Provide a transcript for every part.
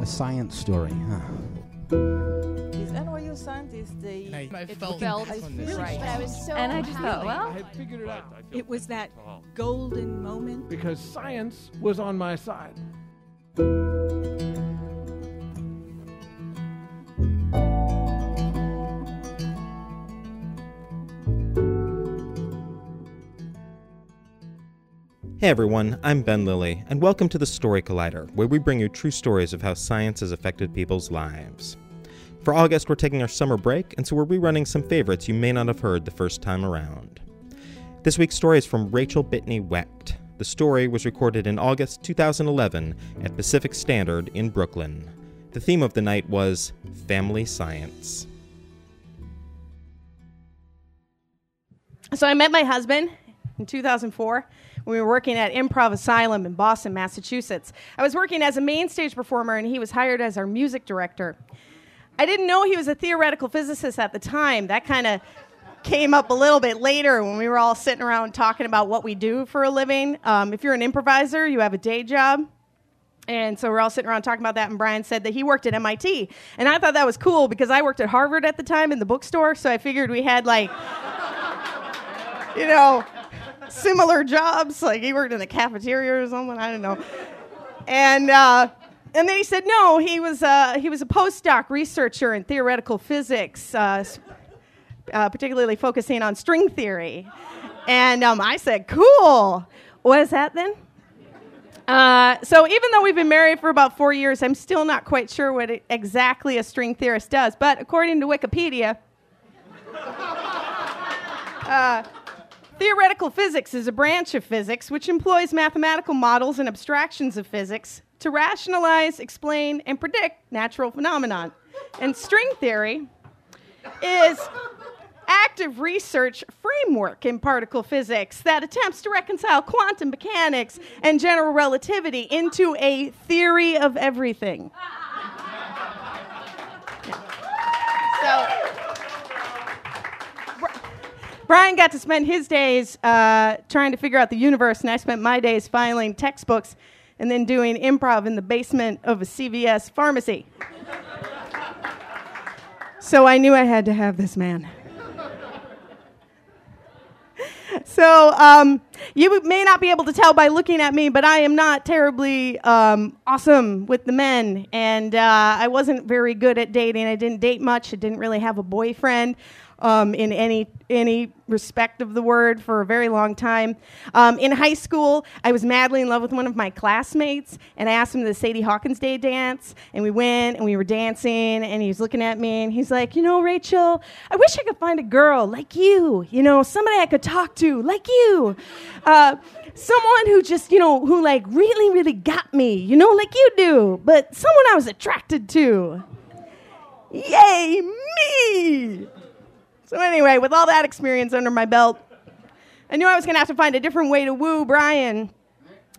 A science story, huh? Is NYU scientist the And I, I it felt, felt on this. really But I was so And I just thought, happy. well, I figured it out It was that golden moment. because science was on my side. Hey everyone, I'm Ben Lillie, and welcome to the Story Collider, where we bring you true stories of how science has affected people's lives. For August, we're taking our summer break, and so we're rerunning some favorites you may not have heard the first time around. This week's story is from Rachel Bitney Wecht. The story was recorded in August 2011 at Pacific Standard in Brooklyn. The theme of the night was Family Science. So I met my husband in 2004 when we were working at Improv Asylum in Boston, Massachusetts. I was working as a main stage performer, and he was hired as our music director. I didn't know he was a theoretical physicist at the time. That kind of came up a little bit later when we were all sitting around talking about what we do for a living. Um, if you're an improviser, you have a day job. And so we're all sitting around talking about that, and Brian said that he worked at MIT. And I thought that was cool because I worked at Harvard at the time in the bookstore, so I figured we had like you know, similar jobs. Like he worked in the cafeteria or something. I don't know. And uh, and then he said no. He was uh, he was a postdoc researcher in theoretical physics, uh, uh, particularly focusing on string theory. And um, I said, cool. What is that then? Uh, so even though we've been married for about four years, I'm still not quite sure what it, exactly a string theorist does. But according to Wikipedia, Theoretical physics is a branch of physics which employs mathematical models and abstractions of physics to rationalize, explain, and predict natural phenomenon. And string theory is active research framework in particle physics that attempts to reconcile quantum mechanics and general relativity into a theory of everything. Brian got to spend his days uh, trying to figure out the universe, and I spent my days filing textbooks and then doing improv in the basement of a CVS pharmacy. so I knew I had to have this man. So um, you may not be able to tell by looking at me, but I am not terribly um, awesome with the men, and uh, I wasn't very good at dating. I didn't date much. I didn't really have a boyfriend um, in any any respect of the word for a very long time. Um, in high school, I was madly in love with one of my classmates, and I asked him to the Sadie Hawkins Day dance, and we went and we were dancing, and he was looking at me, and he's like, you know, Rachel, I wish I could find a girl like you, you know, somebody I could talk to like you. Uh, someone who just, you know, who like really, really got me, you know, like you do, but someone I was attracted to. Yay, me! So, anyway, with all that experience under my belt, I knew I was going to have to find a different way to woo Brian.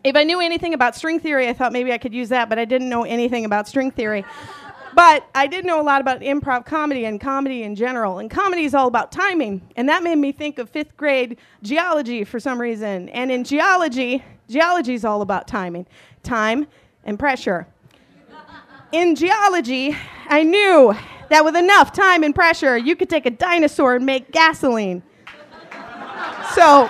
If I knew anything about string theory, I thought maybe I could use that, but I didn't know anything about string theory. But I did know a lot about improv comedy and comedy in general. And comedy is all about timing. And that made me think of fifth grade geology for some reason. And in geology, geology is all about timing time and pressure. In geology, I knew that with enough time and pressure, you could take a dinosaur and make gasoline. So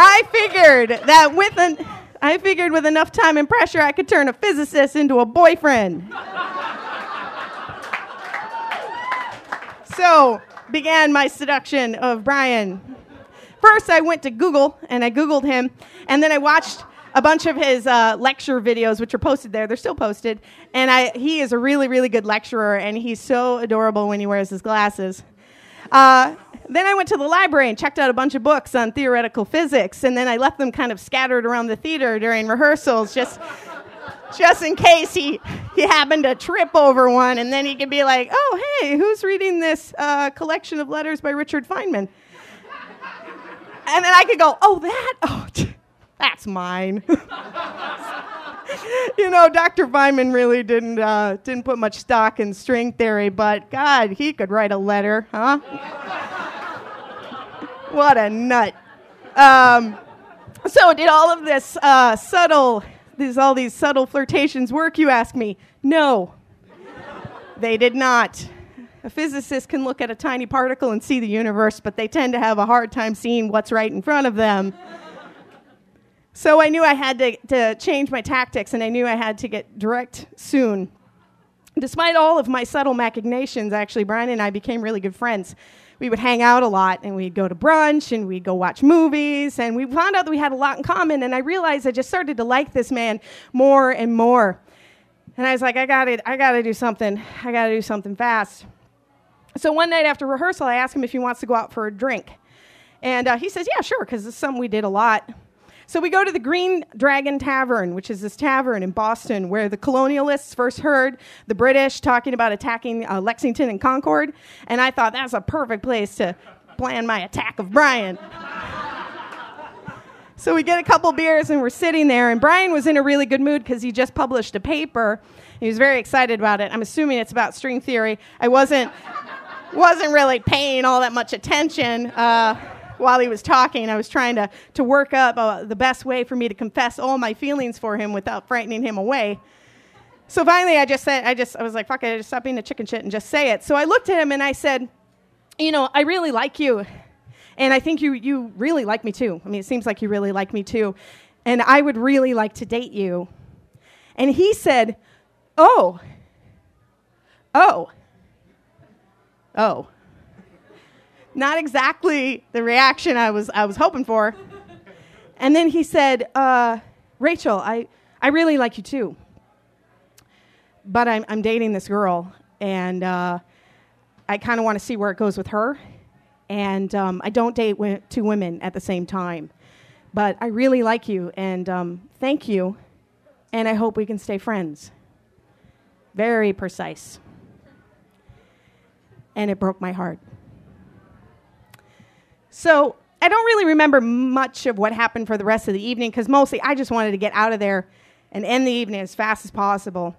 I figured that with an I figured with enough time and pressure I could turn a physicist into a boyfriend. so began my seduction of Brian. First, I went to Google and I Googled him, and then I watched a bunch of his uh, lecture videos, which are posted there. They're still posted. And I, he is a really, really good lecturer, and he's so adorable when he wears his glasses. Uh, then I went to the library and checked out a bunch of books on theoretical physics, and then I left them kind of scattered around the theater during rehearsals, just, just in case he, he happened to trip over one, and then he could be like, "Oh, hey, who's reading this uh, collection of letters by Richard Feynman?" And then I could go, "Oh, that, oh, that's mine." you know, Dr. Feynman really didn't uh, didn't put much stock in string theory, but God, he could write a letter, huh? what a nut. Um, so did all of this uh, subtle these, all these subtle flirtations work, you ask me? No, they did not. A physicist can look at a tiny particle and see the universe, but they tend to have a hard time seeing what's right in front of them. So I knew I had to, to change my tactics, and I knew I had to get direct soon. Despite all of my subtle machinations, actually, Brian and I became really good friends. We would hang out a lot, and we'd go to brunch, and we'd go watch movies, and we found out that we had a lot in common. And I realized I just started to like this man more and more. And I was like, I gotta, I gotta do something. I gotta do something fast. So one night after rehearsal, I asked him if he wants to go out for a drink. And uh, he says, Yeah, sure, because it's something we did a lot. So we go to the Green Dragon Tavern, which is this tavern in Boston where the colonialists first heard the British talking about attacking uh, Lexington and Concord. And I thought that's a perfect place to plan my attack of Brian. so we get a couple beers and we're sitting there, and Brian was in a really good mood because he just published a paper. He was very excited about it. I'm assuming it's about string theory. I wasn't wasn't really paying all that much attention. Uh, while he was talking, I was trying to, to work up uh, the best way for me to confess all my feelings for him without frightening him away. So finally, I just said, I just, I was like, fuck it, I just stop being a chicken shit and just say it. So I looked at him and I said, you know, I really like you. And I think you, you really like me too. I mean, it seems like you really like me too. And I would really like to date you. And he said, oh, oh, oh not exactly the reaction I was, I was hoping for. And then he said, uh, Rachel, I, I really like you too. But I'm, I'm dating this girl, and uh, I kind of want to see where it goes with her. And um, I don't date w- two women at the same time. But I really like you, and um, thank you, and I hope we can stay friends. Very precise. And it broke my heart. So I don't really remember much of what happened for the rest of the evening because mostly I just wanted to get out of there and end the evening as fast as possible.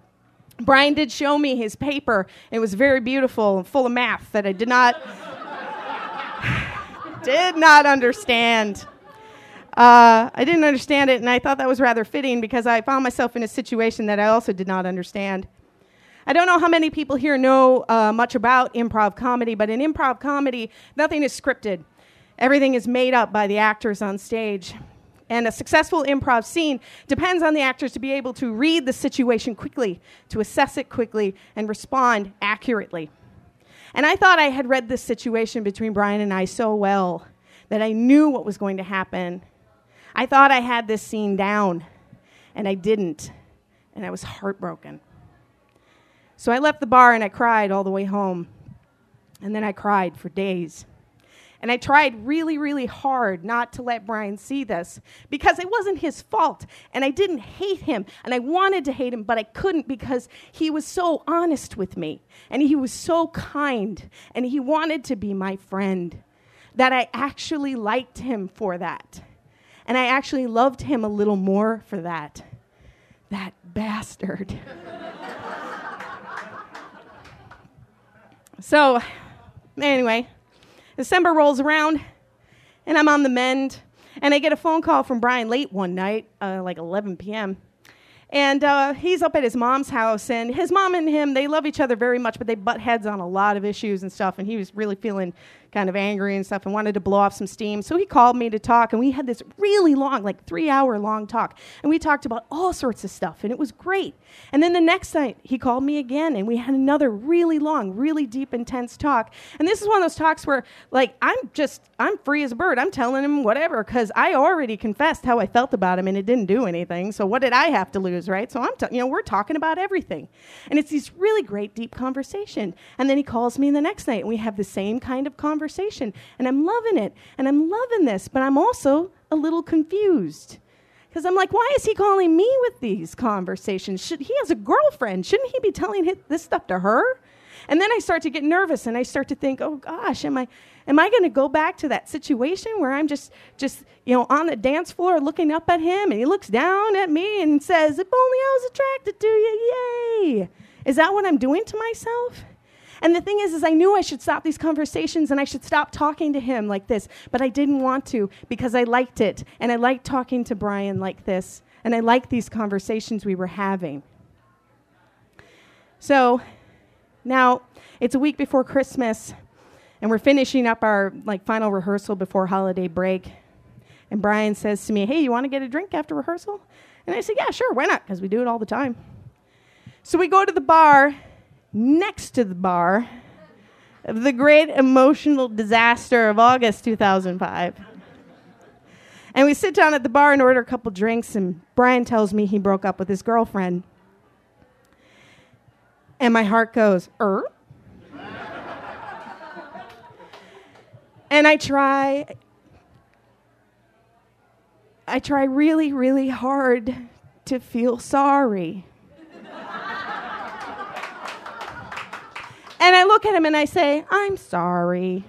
Brian did show me his paper. It was very beautiful and full of math that I did not did not understand. Uh, I didn't understand it, and I thought that was rather fitting because I found myself in a situation that I also did not understand. I don't know how many people here know uh, much about improv comedy, but in improv comedy, nothing is scripted. Everything is made up by the actors on stage. And a successful improv scene depends on the actors to be able to read the situation quickly, to assess it quickly, and respond accurately. And I thought I had read this situation between Brian and I so well that I knew what was going to happen. I thought I had this scene down, and I didn't. And I was heartbroken. So I left the bar and I cried all the way home. And then I cried for days. And I tried really, really hard not to let Brian see this because it wasn't his fault. And I didn't hate him. And I wanted to hate him, but I couldn't because he was so honest with me. And he was so kind. And he wanted to be my friend that I actually liked him for that. And I actually loved him a little more for that. That bastard. so, anyway. December rolls around, and I'm on the mend, and I get a phone call from Brian late one night, uh, like 11 p.m. And uh, he's up at his mom's house, and his mom and him, they love each other very much, but they butt heads on a lot of issues and stuff. And he was really feeling kind of angry and stuff and wanted to blow off some steam. So he called me to talk, and we had this really long, like three hour long talk. And we talked about all sorts of stuff, and it was great. And then the next night, he called me again, and we had another really long, really deep, intense talk. And this is one of those talks where, like, I'm just, I'm free as a bird. I'm telling him whatever, because I already confessed how I felt about him, and it didn't do anything. So what did I have to lose, right? So I'm, t- you know, we're talking about everything. And it's these really great, deep conversation. And then he calls me the next night, and we have the same kind of conversation. And I'm loving it, and I'm loving this, but I'm also a little confused. Because I'm like, why is he calling me with these conversations? Should, he has a girlfriend. Shouldn't he be telling his, this stuff to her? And then I start to get nervous and I start to think, oh gosh, am I, am I going to go back to that situation where I'm just, just, you know, on the dance floor looking up at him and he looks down at me and says, if only I was attracted to you, yay. Is that what I'm doing to myself? And the thing is, is I knew I should stop these conversations and I should stop talking to him like this, but I didn't want to because I liked it and I liked talking to Brian like this. And I liked these conversations we were having. So now it's a week before Christmas, and we're finishing up our like final rehearsal before holiday break. And Brian says to me, Hey, you want to get a drink after rehearsal? And I said, Yeah, sure, why not? Because we do it all the time. So we go to the bar next to the bar of the great emotional disaster of August 2005. And we sit down at the bar and order a couple drinks, and Brian tells me he broke up with his girlfriend. And my heart goes, er? and I try, I try really, really hard to feel sorry. And I look at him and I say, I'm sorry.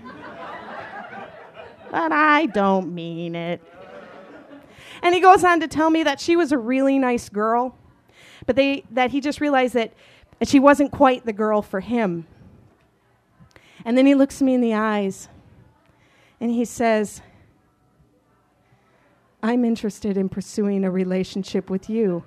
but I don't mean it. And he goes on to tell me that she was a really nice girl, but they, that he just realized that she wasn't quite the girl for him. And then he looks me in the eyes and he says, I'm interested in pursuing a relationship with you.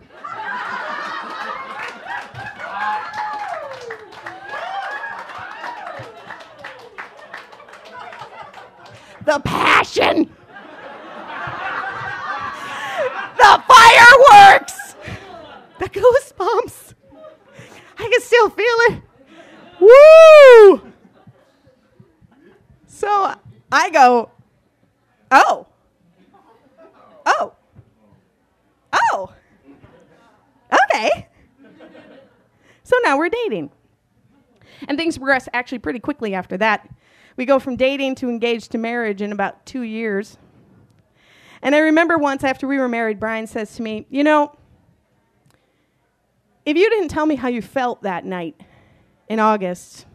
The passion, the fireworks, the goosebumps. I can still feel it. Woo! So I go, oh, oh, oh, okay. So now we're dating. And things progress actually pretty quickly after that. We go from dating to engaged to marriage in about two years. And I remember once after we were married, Brian says to me, You know, if you didn't tell me how you felt that night in August,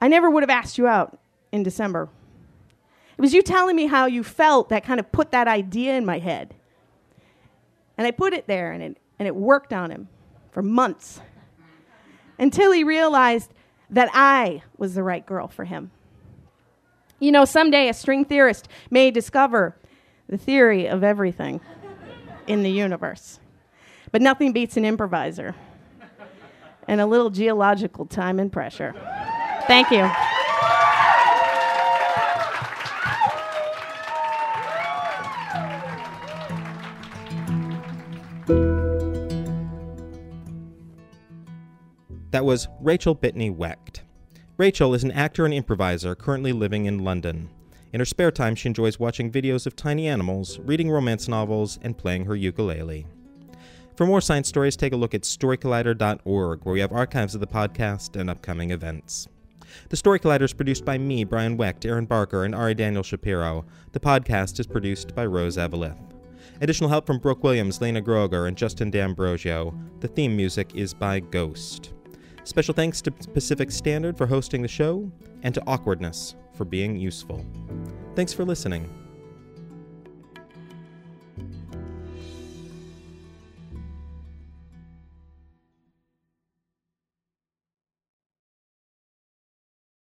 I never would have asked you out in December. It was you telling me how you felt that kind of put that idea in my head. And I put it there, and it, and it worked on him for months until he realized that I was the right girl for him. You know, someday a string theorist may discover the theory of everything in the universe. But nothing beats an improviser and a little geological time and pressure. Thank you. That was Rachel Bitney Wecht. Rachel is an actor and improviser currently living in London. In her spare time, she enjoys watching videos of tiny animals, reading romance novels, and playing her ukulele. For more science stories, take a look at storycollider.org, where we have archives of the podcast and upcoming events. The Story Collider is produced by me, Brian Wecht, Erin Barker, and Ari Daniel Shapiro. The podcast is produced by Rose Eveleth. Additional help from Brooke Williams, Lena Groeger, and Justin D'Ambrosio. The theme music is by Ghost. Special thanks to Pacific Standard for hosting the show, and to Awkwardness for being useful. Thanks for listening.